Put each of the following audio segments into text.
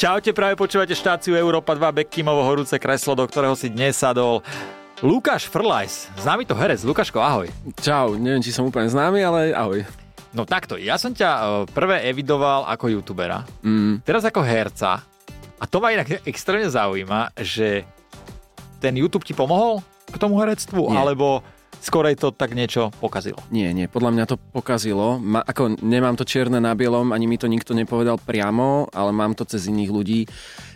Čaute, práve počúvate štáciu Európa 2 Bekkimovo horúce kreslo, do ktorého si dnes sadol Lukáš Frlajs, známy to herec. Lukáško, ahoj. Čau, neviem, či som úplne známy, ale ahoj. No takto, ja som ťa e, prvé evidoval ako youtubera, Mm, teraz ako herca. A to ma inak extrémne zaujíma, že ten YouTube ti pomohol k tomu herectvu, Nie. alebo skorej to tak niečo pokazilo. nie, nie, podľa mňa to pokazilo. Ma, ako nemám to čierne na bielom, ani mi to nikto nepovedal priamo, ale mám to cez iných ľudí,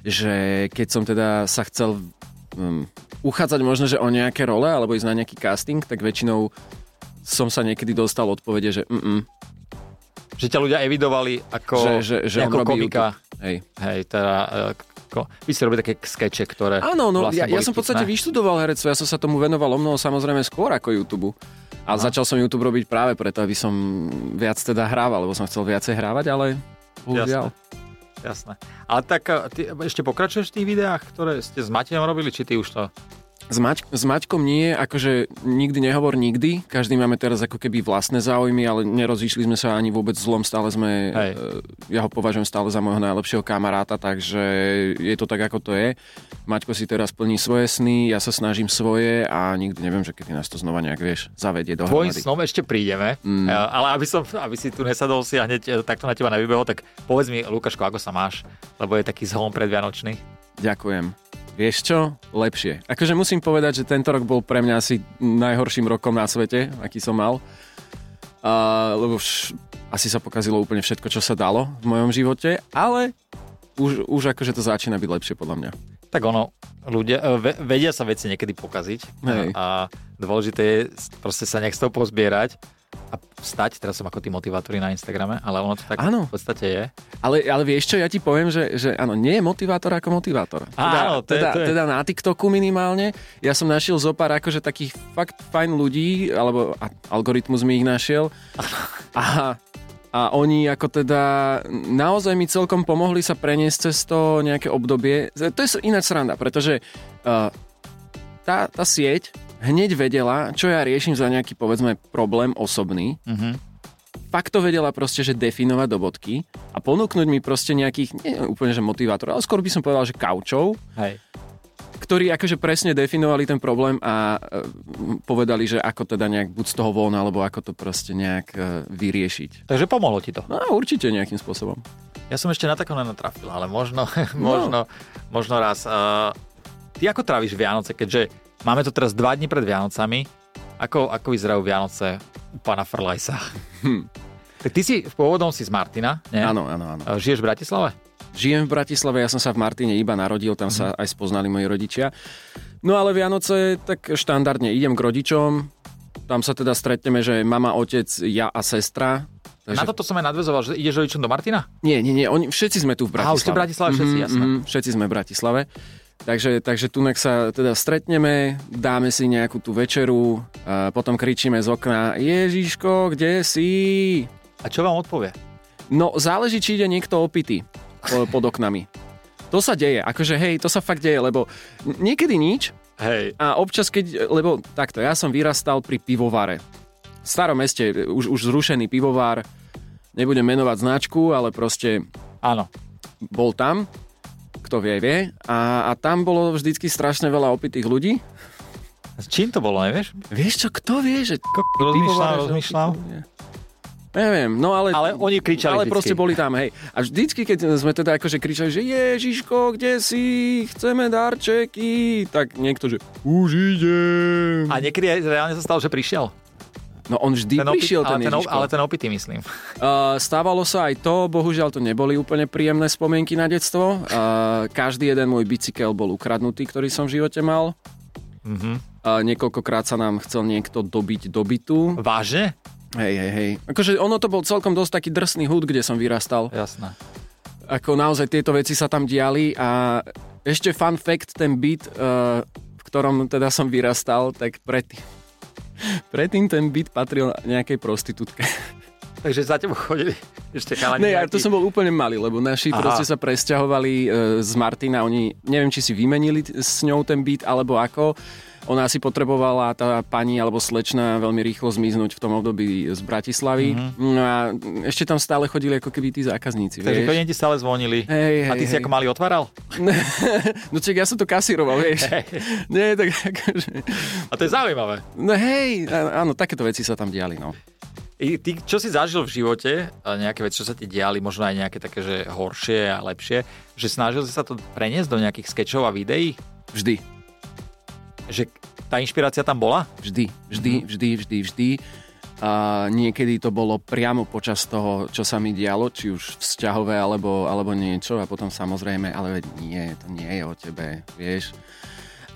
že keď som teda sa chcel um, uchádzať možno, že o nejaké role, alebo ísť na nejaký casting, tak väčšinou som sa niekedy dostal odpovede, že mm, Že ťa ľudia evidovali ako že, že, že robí komika. YouTube. Hej. Hej, teda... e, Ko, vy ste robili také skeče, ktoré... Áno, no, vlastne ja, ja som v podstate vyštudoval herectvo, ja som sa tomu venoval o mnoho samozrejme skôr ako YouTube. A Aha. začal som YouTube robiť práve preto, aby som viac teda hrával, lebo som chcel viacej hrávať, ale bohužiaľ. Jasné. Ale tak e, ty ešte pokračuješ v tých videách, ktoré ste s Matejom robili, či ty už to... S, Mač- s Maťkom nie, akože nikdy nehovor nikdy. Každý máme teraz ako keby vlastné záujmy, ale nerozíšli sme sa ani vôbec zlom. Stále sme, Hej. e, ja ho považujem stále za môjho najlepšieho kamaráta, takže je to tak, ako to je. Maťko si teraz plní svoje sny, ja sa snažím svoje a nikdy neviem, že kedy nás to znova nejak, vieš, zavedie Tvojim dohromady. snom ešte prídeme, Mm. mm. ale aby, som, aby si tu nesadol si a hneď e, takto na teba nevybehol, tak povedz mi, Lukáško, ako sa máš, lebo je taký zhom predvianočný. Ďakujem. Vieš čo? Lepšie. Akože musím povedať, že tento rok bol pre mňa asi najhorším rokom na svete, aký som mal. A, lebo vš- asi sa pokazilo úplne všetko, čo sa dalo v mojom živote, ale už, už akože to začína byť lepšie podľa mňa. Tak ono, ľudia, e, ve, vedia sa veci niekedy pokaziť Hej. a dôležité je proste sa nech z toho pozbierať a stať, teraz som ako tí motivátori na Instagrame, ale ono to tak Áno. v podstate je. Ale, ale vieš čo, ja ti poviem, že, že áno, nie je motivátor ako motivátor. Áno, to je- teda, to je- teda na TikToku minimálne. Ja som našiel zo pár akože takých fakt fajn ľudí, alebo a, algoritmus mi ich našiel. A, a oni ako teda naozaj mi celkom pomohli sa preniesť cez to nejaké obdobie. To je ináč sranda, pretože uh, tá, tá sieť hneď vedela, čo ja riešim za nejaký, povedzme, problém osobný Mhm. fakt to vedela proste, že definovať do bodky a ponúknuť mi proste nejakých, nie úplne že motivátor, ale skôr by som povedal, že kaučov, Hej. ktorí akože presne definovali ten problém a e, povedali, že ako teda nejak buď z toho von, alebo ako to proste nejak e, vyriešiť. Takže pomohlo ti to. No určite nejakým spôsobom. Ja som ešte na takom nenatrafil, ale možno, možno, možno raz. Uh, ty ako tráviš Vianoce, keďže máme to teraz dva dní pred Vianocami, ako, ako vyzerajú Vianoce u pána Frlajsa? Hm. Tak ty si v pôvodom si z Martina, nie? Áno, áno, áno. Žiješ v Bratislave? Žijem v Bratislave, ja som sa v Martine iba narodil, tam sa aj spoznali moji rodičia. No ale Vianoce tak štandardne idem k rodičom, tam sa teda stretneme, že mama, otec, ja a sestra. Na toto som aj nadvezoval, že ideš rodičom do Martina? Nie, nie, nie, oni, všetci sme tu v Aha, Bratislave. už ste v Bratislave všetci, jasné. mhm, všetci sme v Bratislave. Takže, takže tu sa teda stretneme, dáme si nejakú tú večeru, a potom kričíme z okna Ježiško, kde si? A čo vám odpovie? No, záleží, či ide niekto opitý po- pod oknami. To sa deje, akože hej, to sa fakt deje, lebo niekedy nič Hej. a občas keď, lebo takto, ja som vyrastal pri pivovare. V starom meste už, už zrušený pivovár, nebudem menovať značku, ale proste Áno. bol tam, kto vie, vie. A, a tam bolo vždycky strašne veľa opitých ľudí. S čím to bolo, nevieš? Vieš čo, kto vie, že... Opitý ľudia? Neviem, no ale... Ale oni kričali Ale vždycky. proste boli tam, hej. A vždycky, keď sme teda akože kričali, že Ježiško, kde si? Chceme darčeky. Tak niekto, že už idem. A niekedy reálne sa stalo, že prišiel. No on vždy Ten opit- prišiel, ale, ten ten, op- Ježiško. ale ten opitý, myslím. Uh, stávalo sa aj to, bohužiaľ to neboli úplne príjemné spomienky na detstvo. Uh, každý jeden môj bicykel bol ukradnutý, ktorý som v živote mal. Mhm. Uh, niekoľkokrát sa nám chcel niekto dobiť do bytu. Vážne? Hej, hej, hej. Akože ono to bol celkom dosť taký drsný hud, kde som vyrastal. Jasné. Ako naozaj tieto veci sa tam diali a ešte fun fact, ten byt, uh, v ktorom teda som vyrastal, tak predtým, predtým ten byt patril nejakej prostitútke. Takže za tebou chodili ešte chalani Ne, ja to som bol úplne malý, lebo naši Aha. proste sa presťahovali e, z Martina, oni, neviem, či si vymenili s ňou ten byt, alebo ako. Ona asi potrebovala, tá pani alebo slečna, veľmi rýchlo zmiznúť v tom období z Bratislavy. Mhm. No a ešte tam stále chodili ako keby tí zákazníci, Takže vieš. klienti stále zvonili. Hej, A ty hej, si ako malý otváral? no čak, ja som to kasíroval, vieš. Nie, tak akože... A to je zaujímavé. No hej, áno, takéto veci sa tam diali, no. I ty, čo si zažil v živote, a nejaké veci, čo sa ti diali, možno aj nejaké také, že horšie a lepšie, že snažil si sa to preniesť do nejakých skečov a videí? Vždy. Že tá inšpirácia tam bola? Vždy, vždy, vždy, vždy, vždy. A niekedy to bolo priamo počas toho, čo sa mi dialo, či už vzťahové alebo, alebo niečo a potom samozrejme, ale veď nie, to nie je o tebe, vieš.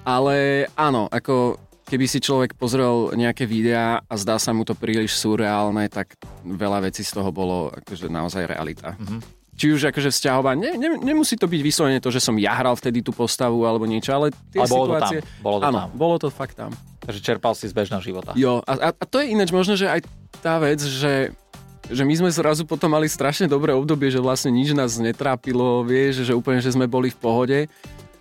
Ale áno, ako keby si človek pozrel nejaké videá a zdá sa mu to príliš surreálne, tak veľa vecí z toho bolo akože naozaj realita. Mhm. Či už akože vzťahová, ne, ne, nemusí to byť vyslovene to, že som ja hral vtedy tú postavu alebo niečo, ale tie Ale bolo to situácie... tam, bolo to áno, tam. bolo to fakt tam. Takže čerpal si z bežného života. Jo, a, a, a to je ináč možno, že aj tá vec, že, že my sme zrazu potom mali strašne dobré obdobie, že vlastne nič nás netrápilo, vieš, že úplne, že sme boli v pohode.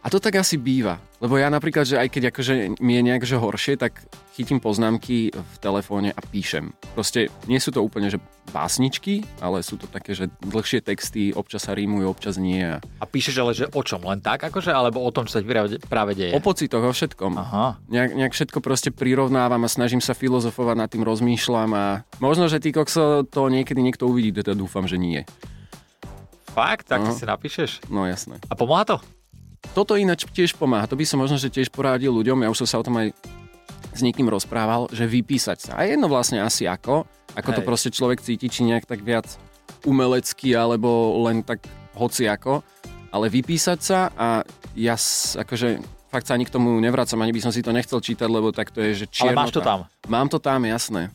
A to tak asi býva. Lebo ja napríklad, že aj keď akože mi je nejak že horšie, tak chytím poznámky v telefóne a píšem. Proste nie sú to úplne, že básničky, ale sú to také, že dlhšie texty, občas sa rímujú, občas nie. A píšeš ale, že o čom? Len tak akože? Alebo o tom, čo sa práve, deje? o pocitoch, o všetkom. Aha. Nejak, nejak všetko proste prirovnávam a snažím sa filozofovať, nad tým rozmýšľam a možno, že ty kokso to niekedy niekto uvidí, teda dúfam, že nie. Fakt? Tak Aha. si napíšeš? No jasné. A pomáha to? Toto ináč tiež pomáha, to by som možno, že tiež poradil ľuďom, ja už som sa o tom aj s niekým rozprával, že vypísať sa. A jedno vlastne asi ako, ako to Hej. proste človek cíti, či nejak tak viac umelecky, alebo len tak hociako, ale vypísať sa a ja akože fakt sa ani k tomu nevracam, ani by som si to nechcel čítať, lebo tak to je, že Ale máš to tam. Mám to tam, jasné.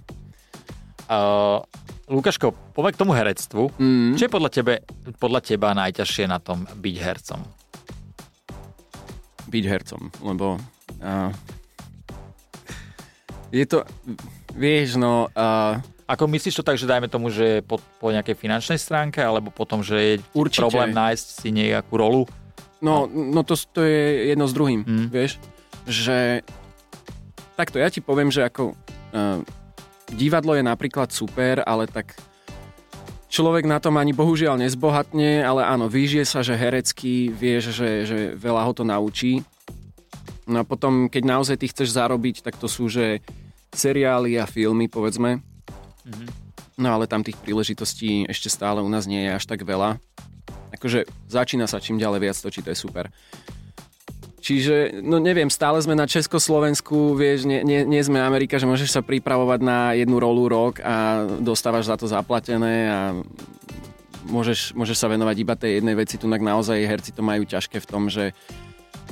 Uh, Lukáško, poďme k tomu herectvu. Mm. Čo je podľa, tebe, podľa teba najťažšie na tom byť hercom? Byť hercom, lebo uh, je to, vieš, no, uh, Ako myslíš to tak, že dajme tomu, že po, po nejakej finančnej stránke, alebo potom, že je Určite. problém nájsť si nejakú rolu? no, no to, to je jedno s druhým, Mm. vieš, že takto ja ti poviem, že ako uh, divadlo je napríklad super, ale tak človek na tom ani bohužiaľ nezbohatne, ale áno, vyžije sa, že herecký, vieš, že, že veľa ho to naučí. No a potom, keď naozaj ty chceš zarobiť, tak to sú, že seriály a filmy, povedzme. Mhm. No ale tam tých príležitostí ešte stále u nás nie je až tak veľa. Akože začína sa čím ďalej viac točiť, to je super. Čiže, no neviem, stále sme na Československu, vieš, nie, nie, nie sme Amerika, že môžeš sa pripravovať na jednu rolu rok a dostávaš za to zaplatené a môžeš, môžeš sa venovať iba tej jednej veci. Tu naozaj herci to majú ťažké v tom, že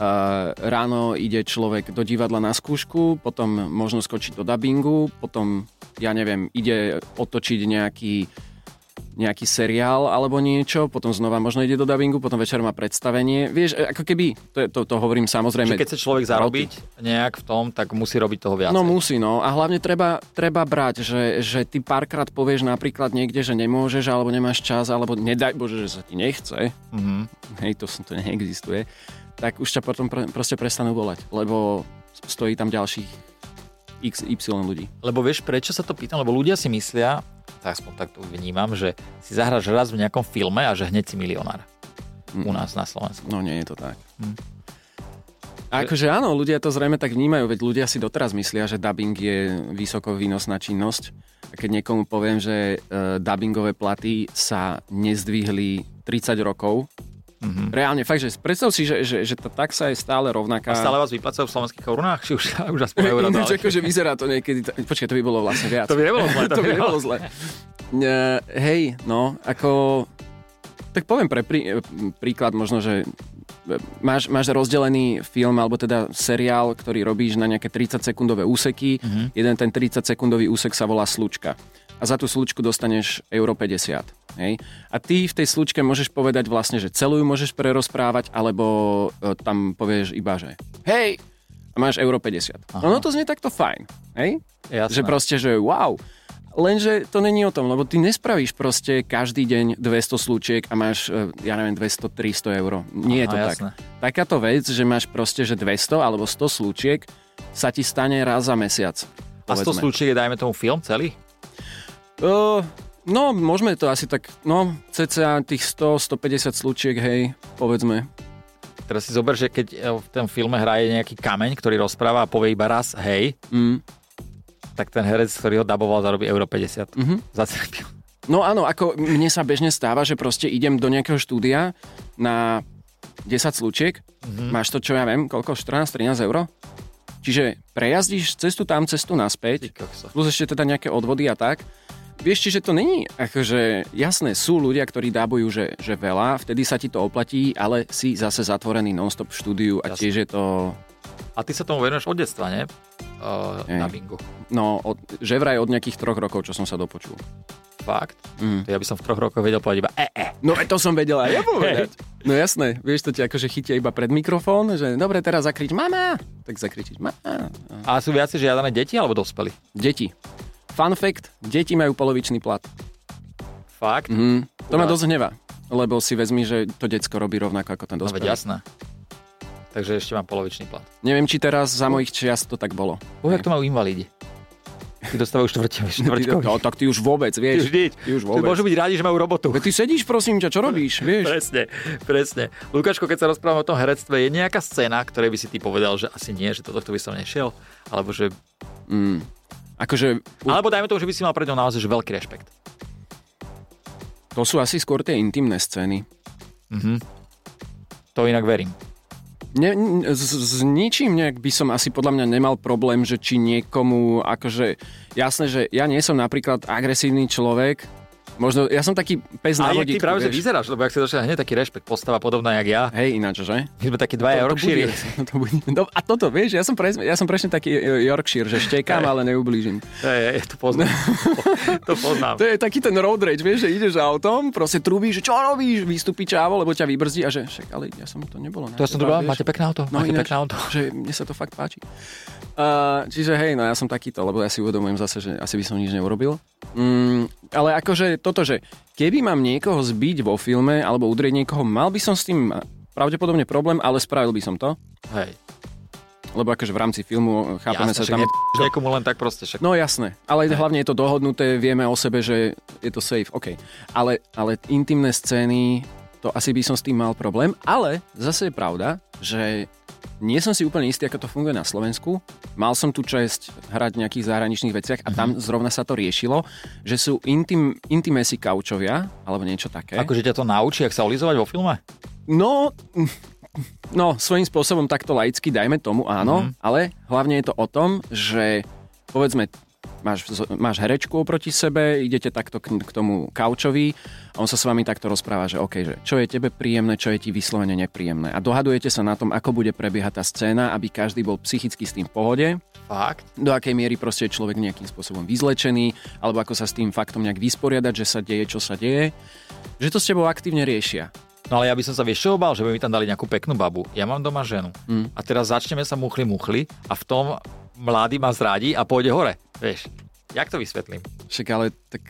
Uh, ráno ide človek do divadla na skúšku, potom možno skočiť do dubbingu, potom, ja neviem, ide otočiť nejaký, nejaký seriál alebo niečo, potom znova možno ide do dubbingu, potom večer má predstavenie. Vieš, e, ako keby, to, to, to hovorím samozrejme. Čiže keď chce človek zarobiť nejak v tom, tak musí robiť toho viacej. No musí, no. A hlavne treba, treba brať, že, že ty párkrát povieš napríklad niekde, že nemôžeš, alebo nemáš čas, alebo nedaj Bože, že sa ti nechce. Mhm. Hej, to, to neexistuje. Tak už ťa potom pr- proste prestanú volať, lebo stojí tam ďalších x, y ľudí. Lebo vieš, prečo sa to pýtam? Lebo ľudia si myslia, aspoň tak to vnímam, že si zahráš raz v nejakom filme a že hneď si milionár. U nás na Slovensku. No nie je to tak. A akože áno, ľudia to zrejme tak vnímajú, veď ľudia si doteraz myslia, že dubbing je vysoko výnosná činnosť. A keď niekomu poviem, že uh, dubbingové platy sa nezdvihli 30 rokov, Mhm. reálne fakt, že predstav si, že, že, že tá taxa je stále rovnaká. A stále vás vyplacajú v slovenských korunách? Či už, už aspoň euro Ináč, dali? akože vyzerá to niekedy... t- Počkaj, to by bolo vlastne viac. To by nebolo zle. to by nebolo zle. Uh, hej, no, ako... Tak poviem pre prí, príklad možno, že máš, máš rozdelený film, alebo teda seriál, ktorý robíš na nejaké 30-sekundové úseky. Mhm. Jeden ten 30-sekundový úsek sa volá slučka. A za tú slučku dostaneš euro 50. Hej? A ty v tej slučke môžeš povedať vlastne, že celú ju môžeš prerozprávať, alebo e, tam povieš iba, že hej, a máš euro 50. Aha. No, no to znie takto fajn. Hej? Jasné. Že proste, že wow. Lenže to není o tom, lebo ty nespravíš proste každý deň 200 slúčiek a máš, e, ja neviem, 200-300 eur. Nie je to Aha, tak. jasné. Takáto vec, že máš proste, že 200 alebo 100 slúčiek sa ti stane raz za mesiac. A 100 povedzme. slúčiek je, dajme tomu, film celý? Uh, no, môžeme to asi tak, no, cca tých 100-150 slúčiek, hej, povedzme. Teraz si zober, že keď e, v tom filme hraje nejaký kameň, ktorý rozpráva a povie iba raz hej, Mm. tak ten herec, ktorý ho daboval, zarobí euro 50 Mhm. za celý film. No áno, ako mne sa bežne stáva, že proste idem do nejakého štúdia na 10 slúčiek, Mhm. máš to čo ja viem, koľko, 14-13 eur? Čiže prejazdíš cestu tam, cestu naspäť, plus ešte teda nejaké odvody a tak. Vieš, čiže to není akože jasné, sú ľudia, ktorí dábujú, že, že veľa, vtedy sa ti to oplatí, ale si zase zatvorený non-stop v štúdiu a Jasné. tiež je to, A ty sa tomu venuješ od detstva, nie? Uh, na bingu. no, od, že vraj od nejakých troch rokov, čo som sa dopočul. Fakt? Mm. To ja by som v troch rokoch vedel povedať iba e, e. No to som vedela aj ja povedať. No jasné, vieš, to ti akože chytia iba pred mikrofón, že dobre, teraz zakrič mama, tak zakričiť mama. A sú viacej žiadané deti alebo dospelí? Deti. Fun fact, deti majú polovičný plat. Fakt? Mhm. To ma dosť hneva, lebo si vezmi, že to decko robí rovnako ako ten No dospelý. jasné. Takže ešte mám polovičný plat. Neviem, či teraz za mojich čiast to tak bolo. Jak to majú invalidi. Ty dostávajú štvrť, štvrťkový. No, tak ty už vôbec, Ty vieš. už nič. Ty už Ty vôbec. môžu byť rádi, že majú robotu. Veď ty sedíš, prosím ťa, čo robíš, vieš? Presne, presne. Lukáčko, keď sa rozprávame o tom herectve, je nejaká scéna, ktorej by si ty povedal, že asi nie, že toto by som nešiel? Alebo že... Mm. Akože, Alebo dajme tomu, že by si mal pred ňou naozaj že veľký rešpekt. to sú asi skôr tie intimné scény. Mhm. To inak verím. Ne, s, s ničím nejak by som asi podľa mňa nemal problém, že či niekomu, akože jasné, že ja nie som napríklad agresívny človek, možno, ja som taký pes na jak ty práve že vyzeráš, lebo ak si došiel hneď taký rešpekt, postava podobná jak ja. Hej, ináč, že? My sme takí dvaja Yorkshire. To, to bude, no, a toto, vieš, ja som, pre, ja som presne taký e, Yorkshire, že štekám, ale neublížim. Hej, hej, to poznám. to poznám. To je taký ten road rage, vieš, že ideš autom, proste trúbíš, že čo robíš, vystúpi čávo, lebo ťa vybrzdí a že však, ale ja som to nebolo. To som teba, to máte pekné auto, No máte ináč, pekné auto. že mne sa to fakt páči. Uh, čiže hej, no ja som takýto, lebo ja si uvedomujem zase, že asi by som nič neurobil. Mm, ale akože toto, že keby mám niekoho zbiť vo filme alebo udrieť niekoho, mal by som s tým pravdepodobne problém, ale spravil by som to. Hej. Lebo akože v rámci filmu chápeme Jasne, sa však tam... ne- niekomu len tak proste. Však. No jasné, ale hlavne je to dohodnuté, vieme o sebe, že je to safe, OK. Ale, ale intimné scény, to asi by som s tým mal problém, ale zase je pravda, že nie som si úplne istý, ako to funguje na Slovensku. Mal som tu čest hrať v nejakých zahraničných veciach a tam zrovna sa to riešilo, že sú intim, intimacy kaučovia, alebo niečo také. Akože ťa to naučí, jak sa olizovať vo filme? No, no, svojím spôsobom takto laicky dajme tomu, áno, Mhm. ale hlavne je to o tom, že povedzme, máš, máš herečku oproti sebe, idete takto k, k tomu kaučovi a on sa s vami takto rozpráva, že OK, že čo je tebe príjemné, čo je ti vyslovene nepríjemné. A dohadujete sa na tom, ako bude prebiehať tá scéna, aby každý bol psychicky s tým v pohode, Fakt? do akej miery proste je človek nejakým spôsobom vyzlečený, alebo ako sa s tým faktom nejak vysporiadať, že sa deje, čo sa deje, že to s tebou aktívne riešia. No ale ja by som sa vieš obal, že by mi tam dali nejakú peknú babu. Ja mám doma ženu. Mm. A teraz začneme sa muchli muchli a v tom mladý ma zradí a pôjde hore. Vieš, jak to vysvetlím? Však ale tak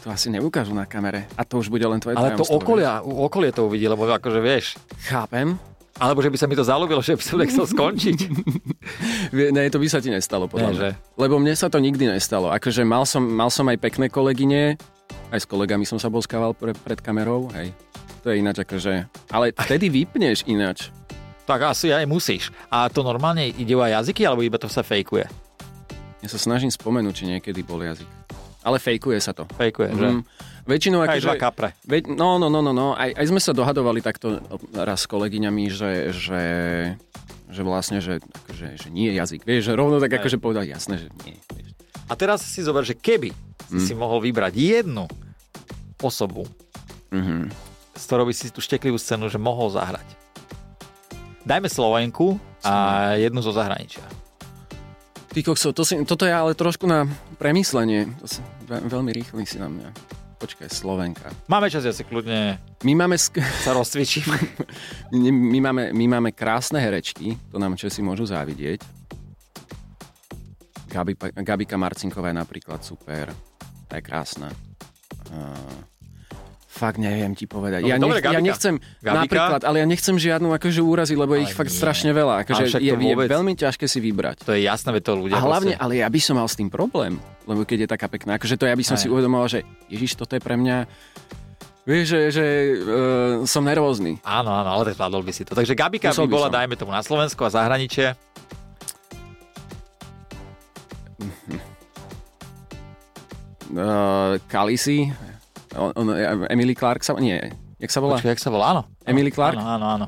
to asi neukážu na kamere. A to už bude len tvoje Ale to okolia, okolie to uvidí, lebo akože vieš. Chápem. Alebo že by sa mi to zalúbilo, že by som nechcel skončiť. Ne, to by sa ti nestalo, podľa mňa. Lebo mne sa to nikdy nestalo. Akože mal som, mal som aj pekné kolegyne, aj s kolegami som sa boskával pre, pred kamerou, hej. To je ináč akože... Ale vtedy vypneš ináč. tak asi aj musíš. A to normálne ide aj jazyky, alebo iba to sa fejkuje? Ja sa snažím spomenúť, či niekedy bol jazyk. Ale fejkuje sa to. Fejkuje, že? Mm. Väčšinou Aj dva akože... kapre. Veď, no, no, no, no, no. Aj, aj sme sa dohadovali takto raz s kolegyňami, že, že, že vlastne, že, akože, že nie je jazyk. Vieš, že rovno tak Aj. akože povedal, jasné, že nie. Vieš. A teraz si zober, že keby Mm. si mohol vybrať jednu osobu, Mhm. s ktorou by si tú šteklivú scénu, že mohol zahrať. Dajme Slovenku a jednu zo zahraničia. Ty kokso, to si, toto je ale trošku na premyslenie. To si, ve, veľmi rýchly si na mňa. Počkaj, Slovenka. Máme čas, ja si kľudne My máme, sk- sa rozcvičím. my, máme, my máme krásne herečky, to nám Česi môžu závidieť. Gabi, Gabika Marcinková je napríklad super. tá je krásna. Uh, fakt neviem ti povedať. No, ja, dobre, nech, ja nechcem, Gabika? napríklad, ale ja nechcem žiadnu akože úrazy, lebo je ich Ale fakt nie. strašne veľa. Akože Ale je, to je vôbec- veľmi ťažké si vybrať. To je jasné, to ľudia A hlavne, proste... ale ja by som mal s tým problém, lebo keď je taká pekná, akože to ja by som Aj. si uvedomoval, že Ježiš, toto je pre mňa, vieš, že, že uh, som nervózny. Áno, áno, ale tak zvládol by si to. Takže Gabika Musel by by bola, som. dajme tomu, na Slovensku a zahraničie. Uh, Kalisi, on, on, Emily Clark sa, nie, jak sa volá? Počkaj, jak sa volá? Áno. Emily Clark? Áno, áno, áno.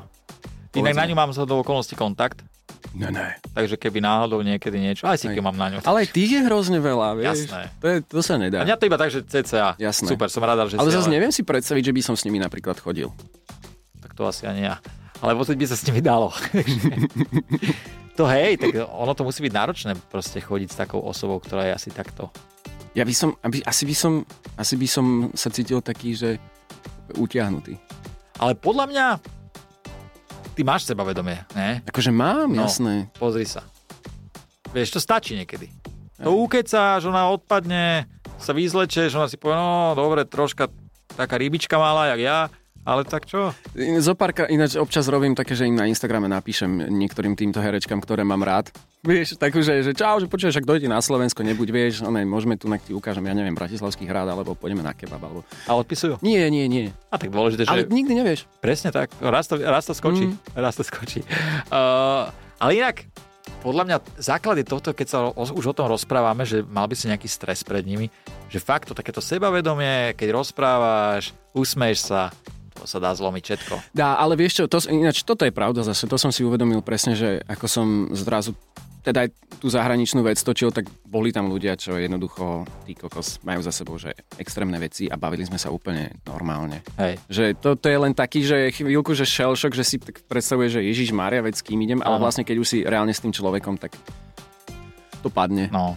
Inak na ňu mám z do okolností kontakt, Ne, ne. takže keby náhodou niekedy niečo, aj si keď mám na ňu. Ale aj tých je hrozne veľa, vieš. Jasné. To, je, to sa A nedá. mňa to iba tak, že CCA. Jasné. Super, som rada, že Ale zase neviem si predstaviť, že by som s nimi napríklad chodil. Tak to asi ani ja. Ale pozrieť by sa s nimi dalo. to hej, tak ono to musí byť náročné proste chodiť s takou osobou, ktorá je asi takto. Ja by som, aby, asi, by som, asi by som sa cítil taký, že utiahnutý. Ale podľa mňa ty máš sebavedomie, ne? Akože mám, No. jasné. Pozri sa. Vieš, to stačí niekedy. To ukecáš, ona odpadne, sa vyzlečeš, ona si povie, no dobre, troška taká rybička malá, jak ja, ale tak čo? Zopárka, ináč občas robím také, že im na Instagrame napíšem niektorým týmto herečkám, ktoré mám rád. Vieš, takú, že, že čau, že počuješ, ak dojde na Slovensko, nebuď, vieš, one, môžeme tu, na ti ukážem, ja neviem, Bratislavský hrad, alebo pôjdeme na kebab, alebo... A odpisujú. Nie, nie, nie. A tak dôležité, že... Ale nikdy nevieš. Presne tak, raz to, raz to skočí. Mm. Raz to skočí. Uh, ale inak, podľa mňa základ je toto, keď sa už o tom rozprávame, že mal by si nejaký stres pred nimi, že fakt to takéto sebavedomie, keď rozprávaš, usmeješ sa, sa dá zlomiť všetko. Dá, ale vieš čo, to, ináč toto je pravda zase, to som si uvedomil presne, že ako som zrazu teda aj tú zahraničnú vec točil, tak boli tam ľudia, čo jednoducho, tí kokos, majú za sebou, že extrémne veci a bavili sme sa úplne normálne. Hej. Že to, to je len taký, že chvíľku, že shellshock, že si tak predstavuje, že Ježiš Mária, veď s kým idem, ale Áno. vlastne keď už si reálne s tým človekom, tak to padne. No.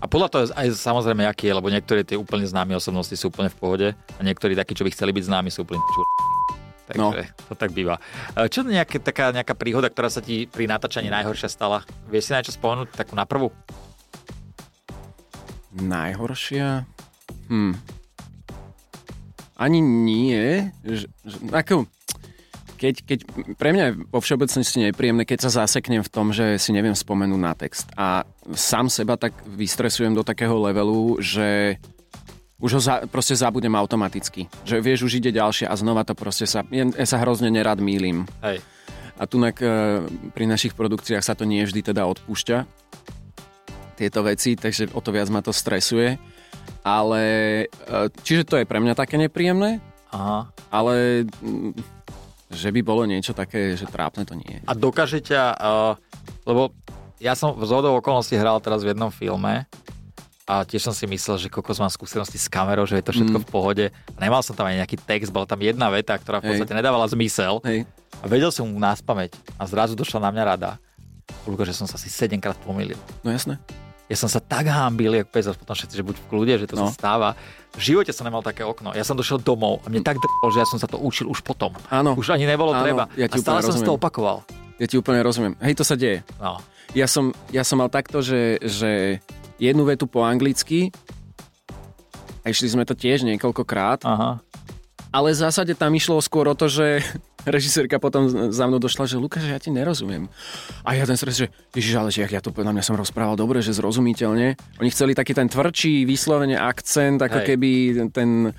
A podľa toho aj samozrejme, aký je, lebo niektorí tie úplne známe osobnosti sú úplne v pohode a niektorí takí, čo by chceli byť známi, sú úplne čur. Takže No. to tak býva. E, Čo nejaké, taká nejaká príhoda, ktorá sa ti pri natáčaní najhoršia stala? Vieš si na niečo spomenúť? Takú na prvú? Najhoršia? Hm. Ani nie. Že, že, ako, keď, keď, pre mňa je vo všeobecnosti nepríjemné, keď sa zaseknem v tom, že si neviem spomenúť na text. A sám seba tak vystresujem do takého levelu, že už ho za, proste zabudem automaticky. Že vieš, už ide ďalšie a znova to proste sa... Ja, ja sa hrozne nerad mýlim. Hej. A tunak e, pri našich produkciách sa to nie vždy teda odpúšťa tieto veci, takže o to viac ma to stresuje. Ale, e, čiže to je pre mňa také nepríjemné, Aha. ale mm, že by bolo niečo také, že trápne to nie. A dokáže ťa, uh, lebo ja som v zhodou okolností hral teraz v jednom filme a tiež som si myslel, že kokos mám skúsenosti s kamerou, že je to všetko Mm. v pohode. A nemal som tam ani nejaký text, bola tam jedna veta, ktorá v Hej. podstate nedávala zmysel. Hej. A vedel som mu nás pamäť a zrazu došla na mňa rada. Luko, že som sa asi 7 krát pomýlil. No jasné. Ja som sa tak hámbil, jak pes, a potom všetci, že buď v kľude, že to No. sa stáva. V živote som nemal také okno. Ja som došiel domov a mne tak drlo, že ja som sa to učil už potom. Áno, Už ani nebolo Áno, treba. ja a stále som si to rozumiem. opakoval. ja ti úplne rozumiem. Hej, to sa deje. No. Ja som, ja som mal takto, že, že jednu vetu po anglicky a išli sme to tiež niekoľkokrát, Aha. ale v zásade tam išlo skôr o to, že režisérka potom za mnou došla, že Lukáš, ja ti nerozumiem. A ja ten stres, že ježiš, ale že ja to na mňa som rozprával dobre, že zrozumiteľne. Oni chceli taký ten tvrdší, vyslovene akcent, ako Hej. keby ten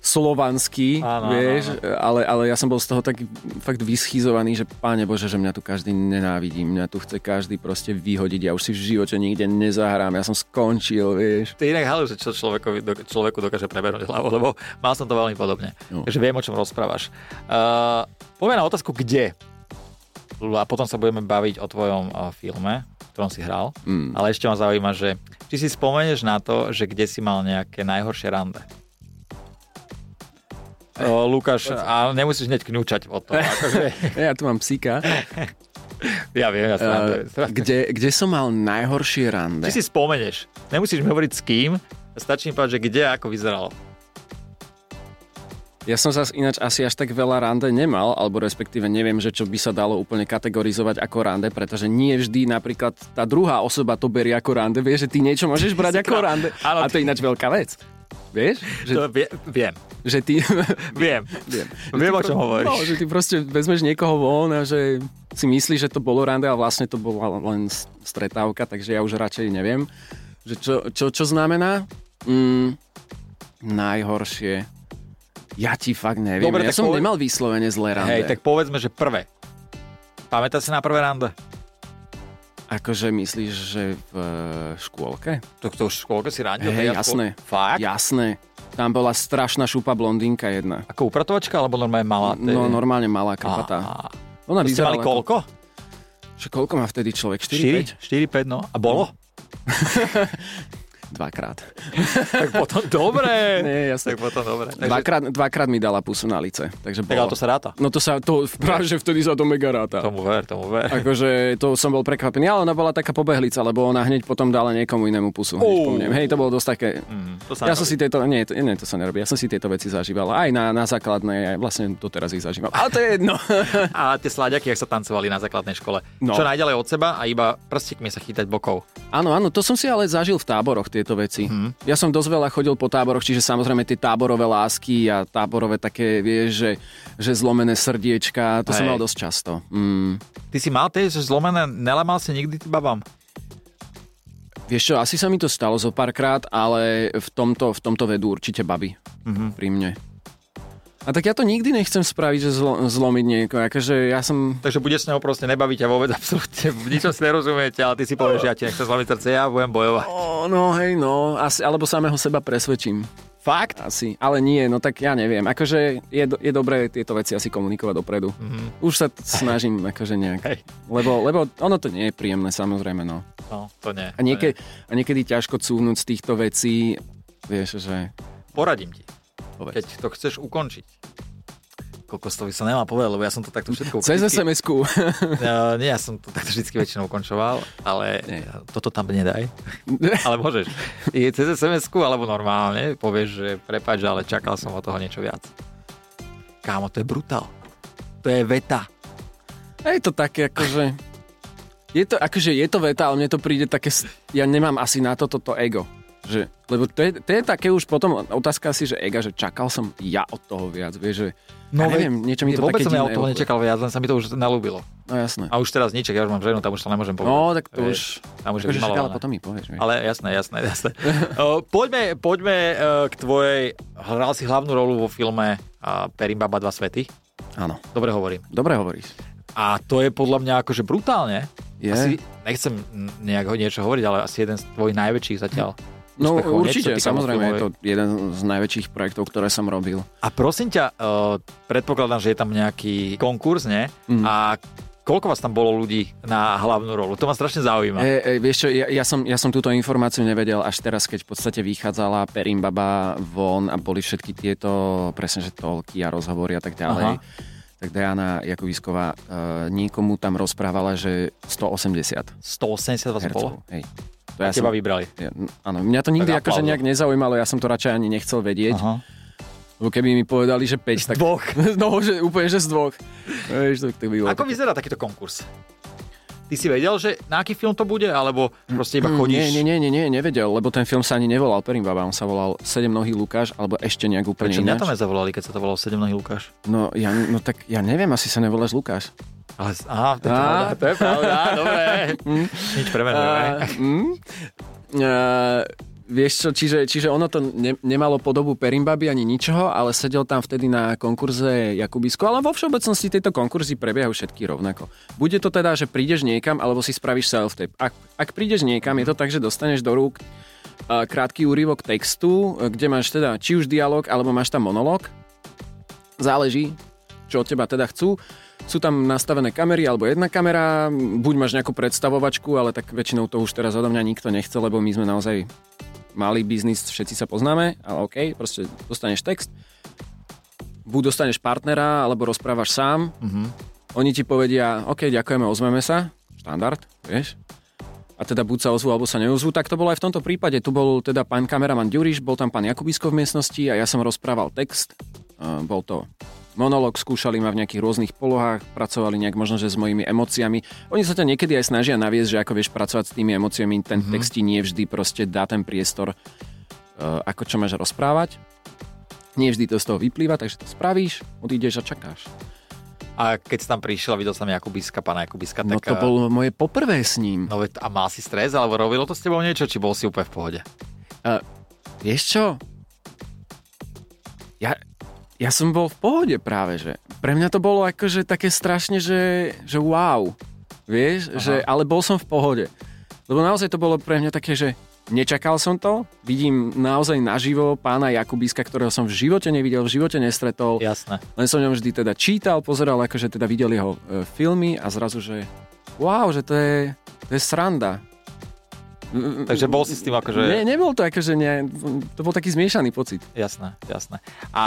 slovanský, Áno, vieš, áno, Ale, ale ja som bol z toho tak fakt vyschýzovaný, že páne Bože, že mňa tu každý nenávidí, mňa tu chce každý proste vyhodiť, ja už si v živote nikde nezahrám, ja som skončil, vieš. To je inak halu, že čo človekovi, do, človeku dokáže preberať hlavu, lebo mal som to veľmi podobne. No. Takže viem, o čom rozprávaš. Uh, poďme na otázku, kde? A potom sa budeme baviť o tvojom uh, filme, ktorom si hral. Mm. Ale ešte ma zaujíma, že či si spomenieš na to, že kde si mal nejaké najhoršie rande? O, Lukáš, a nemusíš hneď kňúčať o to. Akože, Ja tu mám psíka. ja viem, ja Uh, kde, kde som mal najhoršie rande? Či si spomeneš. Nemusíš mi hovoriť s kým, stačí mi povedať, že kde a ako vyzeralo. Ja som zase ináč asi až tak veľa rande nemal, alebo respektíve neviem, že čo by sa dalo úplne kategorizovať ako rande, pretože nie vždy napríklad tá druhá osoba to berie ako rande. Vieš, že ty niečo môžeš brať ako rande. A to je ináč veľká vec. Vieš? Že, to vie, viem. Že ty... Viem. viem. Viem, o čom hovoríš. No, že ty proste vezmeš niekoho von a že si myslíš, že to bolo rande a vlastne to bola len stretávka, takže ja už radšej neviem. Že čo, čo, čo znamená? Mm, najhoršie ja ti fakt neviem. Dobre, ja som poved... nemal vyslovene zlé rande. Hej, tak povedzme, že prvé. Pamätáš si na prvé rande? Akože myslíš, že v e, škôlke? To, to už škôlke si randil? Hej, jasné. Fakt? Jasné. Tam bola strašná šupa blondínka jedna. Ako upratovačka, alebo normálne malá? Tedy? No, normálne malá, krpatá. Ona to ste mali koľko? Že koľko má vtedy človek? 4-5? 4-5, no. A bolo? Dvakrát. tak potom dobre. Nie, jasne. Tak potom dobre. Takže... Dvakrát, dvakrát mi dala pusu na lice. Takže bolo. Tak ale to sa ráta. No to sa, to práve, že vtedy sa to mega ráta. Tomu ver, tomu ver. Akože to som bol prekvapený, ale ona bola taká pobehlica, lebo ona hneď potom dala niekomu inému pusu. Uh. Hej, to bolo dosť také... Mm, to sa ja som si tieto, nie, to, nie, to sa nerobí. Ja som si tieto veci zažíval. Aj na, na základnej, aj vlastne to teraz ich zažívam. Ale to je jedno. a tie sláďaky, ak sa tancovali na základnej škole. No. Čo najďalej od seba a iba prstikmi sa chytať bokov. Áno, áno, to som si ale zažil v táboroch tieto veci. Mm. Ja som dosť veľa chodil po táboroch, čiže samozrejme tie táborové lásky a táborové také, vieš, že, že zlomené srdiečka, to Hej. som mal dosť často. Mm. Ty si mal tie, že zlomené, nelamal si nikdy ty babám? Vieš čo, asi sa mi to stalo zo párkrát, ale v tomto, v tomto vedú určite baby mm-hmm. pri mne. A tak ja to nikdy nechcem spraviť, že zlo, zlomiť niekoho. Akože ja som... Takže bude s neho proste nebaviť a vôbec absolútne v ničom si nerozumiete, ale ty si povieš, že ja ti nechcem zlomiť srdce, ja budem bojovať. No, no hej, no. Asi, alebo samého seba presvedčím. Fakt? Asi, ale nie, no tak ja neviem. Akože je, je dobré tieto veci asi komunikovať dopredu. Mm-hmm. Už sa t- snažím akože nejak. Hej. Lebo, lebo ono to nie je príjemné, samozrejme, no. No, to nie. A, nieke, to nie. a niekedy ťažko cúvnuť z týchto vecí, vieš, že... Poradím ti. Povedz. Keď to chceš ukončiť. To by som nemal povedať, lebo ja som to takto všetko... Cez SMS-ku. ja, nie, ja som to takto vždy väčšinou ukončoval, ale nie. toto tam nedaj. ale môžeš. Je cez SMS-ku, alebo normálne povieš, že prepáč, ale čakal som od toho niečo viac. Kámo, to je brutál. To je veta. Je to také akože... Je to, akože je to veta, ale mne to príde také... Ja nemám asi na to toto ego. Že, lebo to je, to je také už potom otázka si, že ega, že čakal som ja od toho viac, vieš, že No, ja neviem, niečo mi to vôbec som ja od toho nečakal viac, len sa mi to už nalúbilo. No jasné. A už teraz nič, ja už mám ženu, tam už to nemôžem povedať. No, tak to vieš, už... Tam už je akože ale potom mi povieš. Vieš. Ale jasné, jasné, jasné. uh, poďme, poďme uh, k tvojej... Hral si hlavnú rolu vo filme uh, Perimbaba dva svety. Áno. Dobre hovorím. Dobre hovoríš. A to je podľa mňa akože brutálne. Je. Asi, nechcem nejak niečo hovoriť, ale asi jeden z tvojich najväčších zatiaľ. Hm No určite, samozrejme, je to jeden z najväčších projektov, ktoré som robil. A prosím ťa, uh, predpokladám, že je tam nejaký konkurs, nie? Mm. A koľko vás tam bolo ľudí na hlavnú rolu? To ma strašne zaujíma. E, e, vieš čo, ja, ja, som, ja som túto informáciu nevedel až teraz, keď v podstate vychádzala Perimbaba von a boli všetky tieto, presne, že toľky a rozhovory a tak ďalej. Aha tak Diana Jakovisková uh, niekomu tam rozprávala, že 180. 180 vás bolo? Hej. To ja teba som, vybrali. Ja, áno, mňa to nikdy akože nejak nezaujímalo, ja som to radšej ani nechcel vedieť. Aha. Lebo keby mi povedali, že 5, z tak... dvoch. no, že úplne, že z dvoch. Vieš, to, to by Ako také. vyzerá takýto konkurs? Ty si vedel, že na aký film to bude, alebo proste iba mm, chodíš? Nie, nie, nie, nie, nevedel, lebo ten film sa ani nevolal Perimbaba, on sa volal Sedemnohý Lukáš, alebo ešte nejak úplne Prečo mňa to nezavolali, keď sa to volalo Sedemnohý Lukáš? No, ja, no tak ja neviem, asi sa nevoláš Lukáš. Ale, aha, to je pravda, to je pravda, dobre. Mm. Nič premenuje. Mm. Uh, vieš čo, čiže, čiže ono to ne, nemalo podobu Perimbaby ani ničoho, ale sedel tam vtedy na konkurze Jakubisko, ale vo všeobecnosti tieto konkurzy prebiehajú všetky rovnako. Bude to teda, že prídeš niekam, alebo si spravíš self-tape. Ak, ak prídeš niekam, je to tak, že dostaneš do rúk uh, krátky úryvok textu, kde máš teda či už dialog, alebo máš tam monolog. Záleží, čo od teba teda chcú. Sú tam nastavené kamery alebo jedna kamera, buď máš nejakú predstavovačku, ale tak väčšinou to už teraz odo mňa nikto nechce, lebo my sme naozaj malý biznis, všetci sa poznáme, ale OK, proste dostaneš text, buď dostaneš partnera, alebo rozprávaš sám, mm-hmm. oni ti povedia, OK, ďakujeme, ozveme sa, štandard, vieš, a teda buď sa ozvú, alebo sa neozvú, tak to bolo aj v tomto prípade. Tu bol teda pán kameraman Ďuriš, bol tam pán Jakubisko v miestnosti a ja som rozprával text bol to monolog, skúšali ma v nejakých rôznych polohách, pracovali nejak možno, že s mojimi emóciami. Oni sa ťa niekedy aj snažia naviesť, že ako vieš pracovať s tými emóciami, ten mm-hmm. text ti nie vždy proste dá ten priestor, uh, ako čo máš rozprávať. Nie vždy to z toho vyplýva, takže to spravíš, odídeš a čakáš. A keď si tam prišiel a videl som Jakubiska, pána Jakubiska, No tak... to bolo moje poprvé s ním. No a mal si stres, alebo robilo to s tebou niečo, či bol si úplne v pohode? Vieš čo? Ja, ja som bol v pohode práve, že pre mňa to bolo akože také strašne, že, že wow. Vieš, Aha. že, ale bol som v pohode. Lebo naozaj to bolo pre mňa také, že nečakal som to, vidím naozaj naživo pána Jakubiska, ktorého som v živote nevidel, v živote nestretol. Jasné. Len som ňom vždy teda čítal, pozeral, akože teda videl jeho e, filmy a zrazu, že wow, že to je, to je sranda. Takže bol si s tým akože... Ne, nebol to akože, ne, to bol taký zmiešaný pocit. Jasné, jasné. A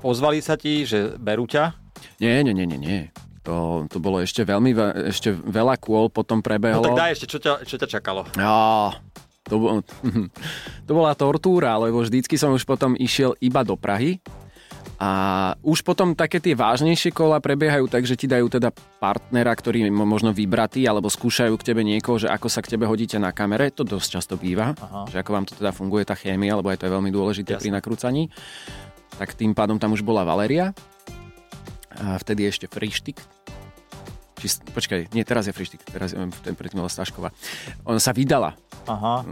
pozvali sa ti, že berú ťa? Nie, nie, nie, nie, nie. To, to bolo ešte veľmi, ve- ešte veľa kôl potom No prebehlo. tak daj ešte, čo ťa, čo ťa čakalo? Á, to, bol, to bola tortúra, lebo vždycky som už potom išiel iba do Prahy a už potom také tie vážnejšie kola prebiehajú tak, že ti dajú teda partnera, ktorý je mo- možno vybratý, alebo skúšajú k tebe niekoho, že ako sa k tebe hodíte na kamere. To dosť často býva, Aha. že ako vám to teda funguje tá chémia, lebo aj to je veľmi dôležité Jasné. pri nakrúcaní. Tak tým pádom tam už bola Valeria a vtedy ešte Frištik. Či, počkaj, nie, teraz je Frištik, teraz je, ten predtým bola Stašková. Ona sa vydala, Aha.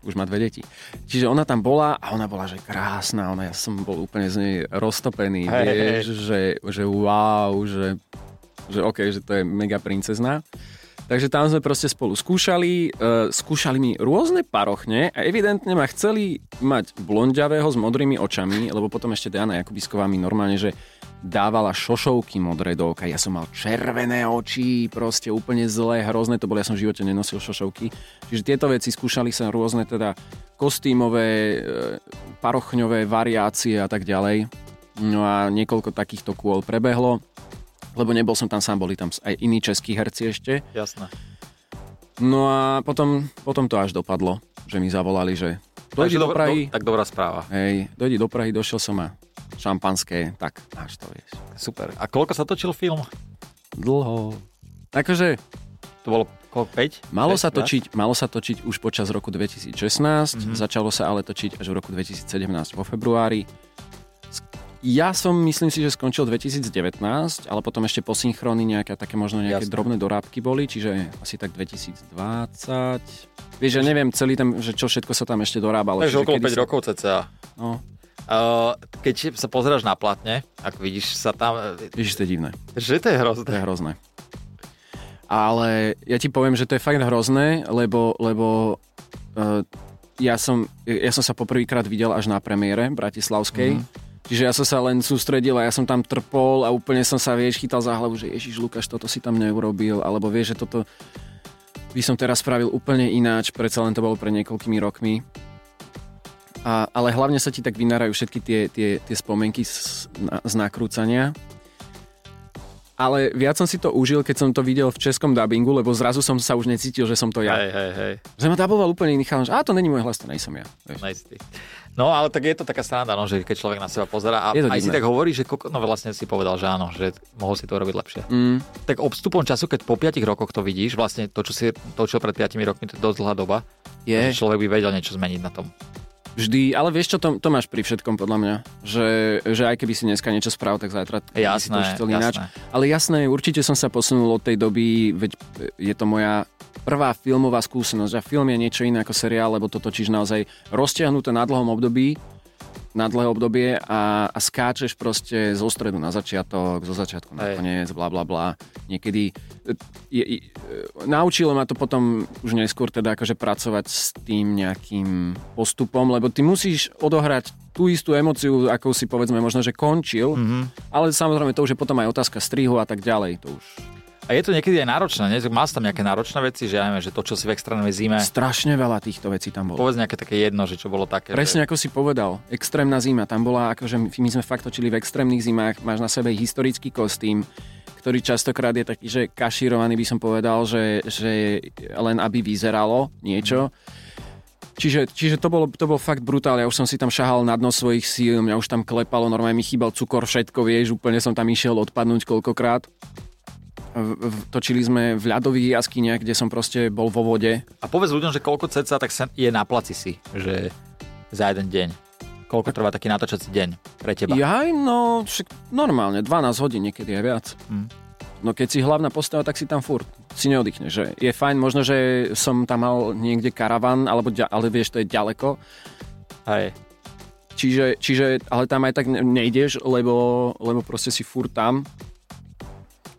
Už má dve deti. Čiže ona tam bola a ona bola, že krásna, ona, ja som bol úplne z nej roztopený, Hej, vieš, že, že wow, že, že OK, že to je mega princezná. Takže tam sme proste spolu skúšali, uh, skúšali mi rôzne parochne a evidentne ma chceli mať blondiavého s modrými očami, lebo potom ešte Diana Jakubisková mi normálne, že dávala šošovky modré do oka. Ja som mal červené oči, proste úplne zlé, hrozné to bolo, ja som v živote nenosil šošovky. Čiže tieto veci skúšali sa rôzne teda kostýmové, e, parochňové variácie a tak ďalej. No a niekoľko takýchto kôl prebehlo, lebo nebol som tam sám, boli tam aj iní českí herci ešte. Jasné. No a potom, potom to až dopadlo, že mi zavolali, že dojdi do Prahy, Do, tak dobrá správa. hej, dojdi do Prahy, došiel som a šampanské, tak máš to, vieš. Super. A koľko sa točil film? Dlho. Akože To bolo koľko, 5? malo sa, točiť, malo sa točiť už počas roku 2016, Mhm. začalo sa ale točiť až v roku 2017 vo februári. Ja som, myslím si, že skončil 2019, ale potom ešte posynchróny nejaké také možno nejaké Jasné. drobné dorábky boli, čiže asi tak 2020. Vieš, že neviem celý ten, že čo všetko sa tam ešte dorábalo. Takže okolo kedy 5 sa- rokov cca. No, Uh, keď sa pozeráš na platne, ak vidíš sa tam, Ježiš, to je divné. že to je To hrozné. je hrozné. Ale ja ti poviem, že to je fakt hrozné, lebo, lebo uh, ja, som, ja som sa poprvýkrát videl až na premiére Bratislavskej. Mhm. Čiže ja som sa len sústredil a ja som tam trpol a úplne som sa, vieš, chytal za hlavu, že Ježiš Lukáš, toto si tam neurobil, alebo vieš, že toto by som teraz spravil úplne ináč, predsa len to bolo pred niekoľkými rokmi. A, ale hlavne sa ti tak vynárajú všetky tie, tie, tie spomienky z, na, z nakrúcania. Ale viac som si to užil, keď som to videl v českom dubbingu, lebo zrazu som sa už necítil, že som to ja. Hej, hej, hej. Že ma duboval úplne iný chalan, že a to není môj hlas, to nejsem ja. Nice. No ale tak je to taká sranda, no, že keď človek na seba pozera a aj si divné. tak hovorí, že koko, no vlastne si povedal, že áno, že mohol si to robiť lepšie. Mm, Tak obstupom času, keď po 5 rokoch to vidíš, vlastne to, čo si točil pred 5 rokmi, to je dosť dlhá doba, je. že človek by vedel niečo zmeniť na tom. Vždy, ale vieš čo, to, to máš pri všetkom podľa mňa, že, že aj keby si dneska niečo spravil, tak zajtra by si to Jasné, ináč. jasné. Ale jasné, určite som sa posunul od tej doby, veď je to moja prvá filmová skúsenosť a film je niečo iné ako seriál, lebo to točíš naozaj roztiahnuté na dlhom období, na dlhé obdobie a, a skáčeš proste zo stredu na začiatok, zo začiatku na koniec, bla bla bla. Niekedy e, je, je, naučilo ma to potom už neskôr teda akože pracovať s tým nejakým postupom, lebo ty musíš odohrať tú istú emociu, ako si povedzme možno, že končil, Mhm. ale samozrejme to už je potom aj otázka strihu a tak ďalej. To už A je to niekedy aj náročné, nie? Má tam nejaké náročné veci, že ja neviem, že to, čo si v extrémnej zime, strašne veľa týchto vecí tam bolo. povedz nejaké také jedno, že čo bolo také. Presne Že... ako si povedal, extrémna zima. Tam bola, akože my sme fakt točili v extrémnych zimách, máš na sebe historický kostým, ktorý častokrát je taký, že kašírovaný by som povedal, že, že len aby vyzeralo niečo. Čiže, čiže to, bolo, to bol fakt brutál, ja už som si tam šahal na dno svojich síl, mňa už tam klepalo, normálne mi chýbal cukor, všetko, vieš, úplne som tam išiel odpadnúť koľkokrát. Točili sme v ľadových jaskyniach, kde som proste bol vo vode. A povedz ľuďom, že koľko ceca tak sa je na placi si, že za jeden deň. Koľko trvá taký natočací deň pre teba? Jaj, no však normálne, 12 hodín niekedy aj viac. Hm. No keď si hlavná postava, tak si tam furt. Si neoddychneš. Že je fajn, možno, že som tam mal niekde karavan, alebo, ale vieš, to je ďaleko. Hej. Čiže, čiže ale tam aj tak ne- nejdeš, lebo, lebo proste si furt tam.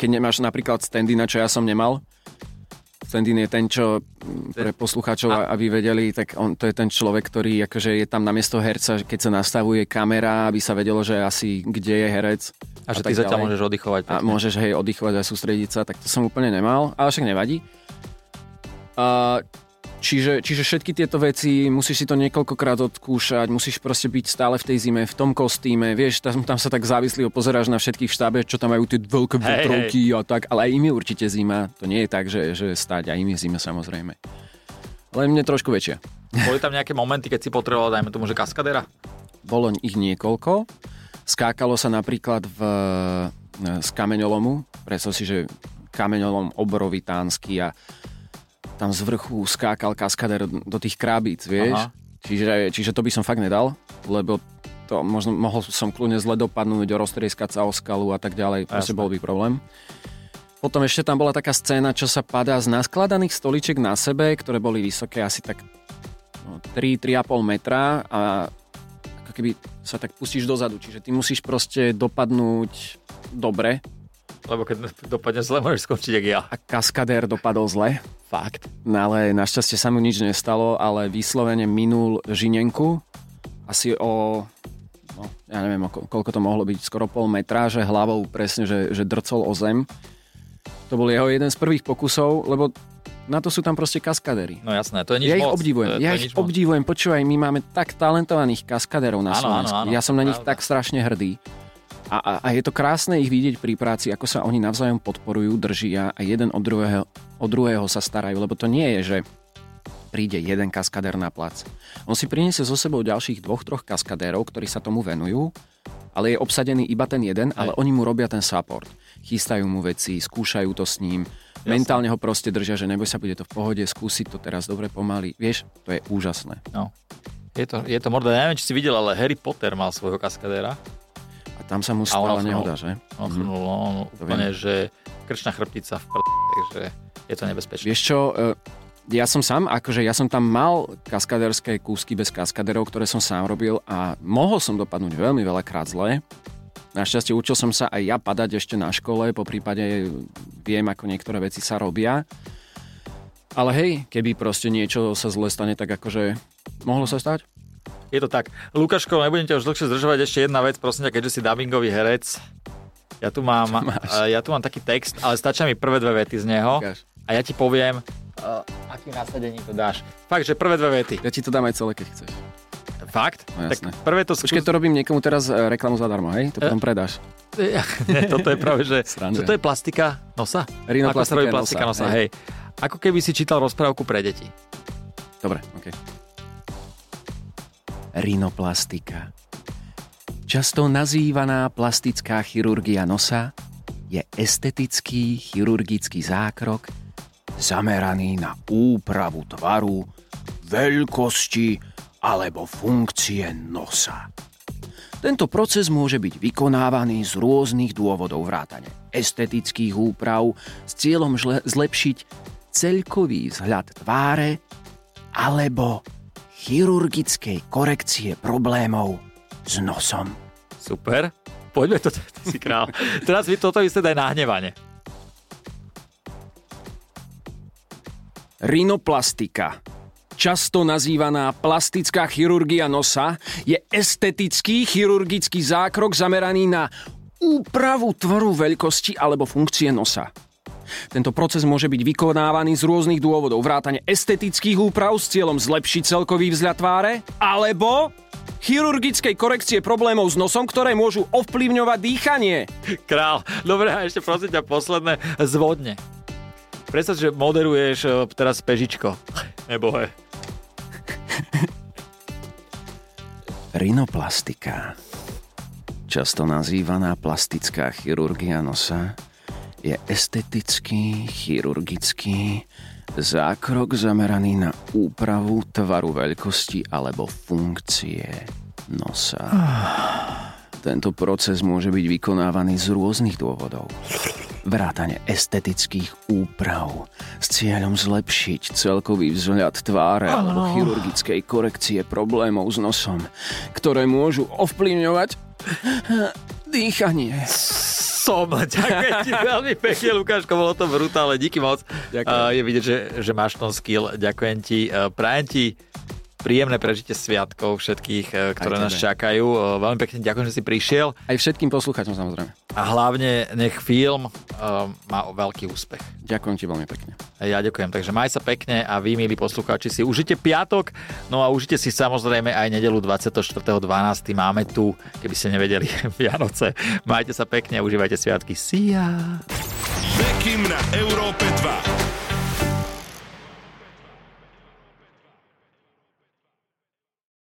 Keď nemáš napríklad standina, čo ja som nemal. Standin je ten, čo mm, pre poslucháčov, aby vedeli, tak on, to je ten človek, ktorý akože je tam na miesto herca, keď sa nastavuje kamera, aby sa vedelo, že asi kde je herec. A že tak ty zatiaľ ďalej. môžeš oddychovať. A môžeš hej oddychovať a sústrediť sa, tak to som úplne nemal, ale však nevadí. A, čiže, čiže všetky tieto veci, musíš si to niekoľkokrát odkúšať, musíš proste byť stále v tej zime, v tom kostýme, vieš, tam, tam sa tak závislivo pozeráš na všetkých v štábe, čo tam majú tie veľké vetrovky a tak, ale aj im je určite zima, to nie je tak, že, že stáť, aj im je zima samozrejme. Len mne trošku väčšia. Boli tam nejaké momenty, keď si potreboval, dajme tomu, že kaskadera? Bolo ich niekoľko. Skákalo sa napríklad v, z kameňolomu. Predstav si, že kameňolom obrovitánsky a tam z vrchu skákal kaskader do tých krábic, vieš. Aha. Čiže, čiže to by som fakt nedal, lebo to možno, mohol som kľudne zle dopadnúť, roztrieskať sa o skalu a tak ďalej. Proste bol by problém. Potom ešte tam bola taká scéna, čo sa padá z naskladaných stoličiek na sebe, ktoré boli vysoké asi tak no, 3-3,5 metra a ako keby sa tak pustíš dozadu. Čiže ty musíš proste dopadnúť dobre Lebo keď dopadne zle, môžeš skončiť jak ja. a kaskadér dopadol zle. Fakt. No ale našťastie sa mu nič nestalo, ale vyslovene minul žinenku asi o no, ja neviem, koľko to mohlo byť, skoro pol metra, že hlavou presne, že, že drcol o zem. To bol jeho jeden z prvých pokusov, lebo na to sú tam proste kaskadery. No jasné, to je nič ja ich moc. obdivujem, To je- to ja ich moc. obdivujem, počúvaj, my máme tak talentovaných kaskaderov na Áno, Slovensku. áno, áno, ja som na nich pravda. tak strašne hrdý. A, a, a je to krásne ich vidieť pri práci, ako sa oni navzájom podporujú, držia a jeden od druhého, od druhého sa starajú, lebo to nie je, že príde jeden kaskader na plac. On si priniesie so sebou ďalších dvoch, troch kaskadérov, ktorí sa tomu venujú, ale je obsadený iba ten jeden, ale oni mu robia ten support. Chystajú mu veci, skúšajú to s ním, mentálne ho proste držia, že neboj sa, bude to v pohode, skúsiť to teraz dobre pomaly. Vieš, to je úžasné. No. Je to, je to morda, neviem, či si videl, ale Harry Potter mal svojho kaskadéra. A tam sa mu stala nehoda, že? On chrnul, on úplne, že krčná chrbtica v prd, takže je to nebezpečné. Vieš čo, e, ja som sám, akože ja som tam mal kaskaderské kúsky bez kaskaderov, ktoré som sám robil a mohol som dopadnúť veľmi veľakrát zle. Našťastie učil som sa aj ja padať ešte na škole, po prípade viem, ako niektoré veci sa robia. Ale hej, keby proste niečo sa zle stane, tak akože mohlo sa stať. Je to tak. Lukáško, nebudem ťa už dlhšie zdržovať. Ešte jedna vec, prosím ťa, keďže si dubbingový herec. Ja tu mám, máš? ja tu mám taký text, ale stačia mi prvé dve vety z neho. A ja ti poviem, uh, akým nasadení to dáš. Fakt, že prvé dve vety. Ja ti to dám aj celé, keď chceš. Fakt? No, tak jasné. prvé to Počkej, to robím niekomu teraz e, reklamu zadarmo, hej? To potom predáš. Nie, toto je práve, že... Sranda. Čo to je plastika nosa? Rinoplastika Ako sa robí nosa, plastika nosa, hej. hej. Ako keby si čítal rozprávku pre deti. Dobre, OK. Rinoplastika. Často nazývaná plastická chirurgia nosa je estetický chirurgický zákrok zameraný na úpravu tvaru, veľkosti alebo funkcie nosa. Tento proces môže byť vykonávaný z rôznych dôvodov vrátane estetických úprav s cieľom zlepšiť celkový vzhľad tváre alebo chirurgickej korekcie problémov s nosom. Super. Poďme to, ty si král. Teraz vy toto isté daj nahnevanie. Rinoplastika. Často nazývaná plastická chirurgia nosa je estetický chirurgický zákrok zameraný na úpravu tvaru veľkosti alebo funkcie nosa. Tento proces môže byť vykonávaný z rôznych dôvodov, vrátane estetických úprav s cieľom zlepšiť celkový vzhľad tváre, alebo chirurgickej korekcie problémov s nosom, ktoré môžu ovplyvňovať dýchanie. Král. Dobre, a ešte prosím ťa posledné. Zvodne. Predstav, že moderuješ e, teraz Pežičko. Nebo he. Rinoplastika, často nazývaná plastická chirurgia nosa, je estetický, chirurgický zákrok zameraný na úpravu tvaru veľkosti alebo funkcie nosa. Tento proces môže byť vykonávaný z rôznych dôvodov. Vrátane estetických úprav s cieľom zlepšiť celkový vzhľad tváre alebo chirurgickej korekcie problémov s nosom, ktoré môžu ovplyvňovať dýchanie. Som, ďakujem ti veľmi pekne, Lukáško, bolo to brutálne, díky moc. Ďakujem. Uh, je vidieť, že, že máš ten skill, ďakujem ti, uh, prajem ti príjemné prežitie sviatkov všetkých, e, ktoré nás čakajú. E, Veľmi pekne ďakujem, že si prišiel Aj všetkým poslucháčom samozrejme. a hlavne nech film uh, má veľký úspech. Ďakujem ti veľmi pekne. Ja ďakujem, takže maj sa pekne a vy, milí poslucháči, si užite piatok, no a užite si samozrejme aj nedelu 24.12. Máme tu, keby ste nevedeli, Vianoce. Majte sa pekne a užívajte sviatky. See ya! Bekim na Európe 2.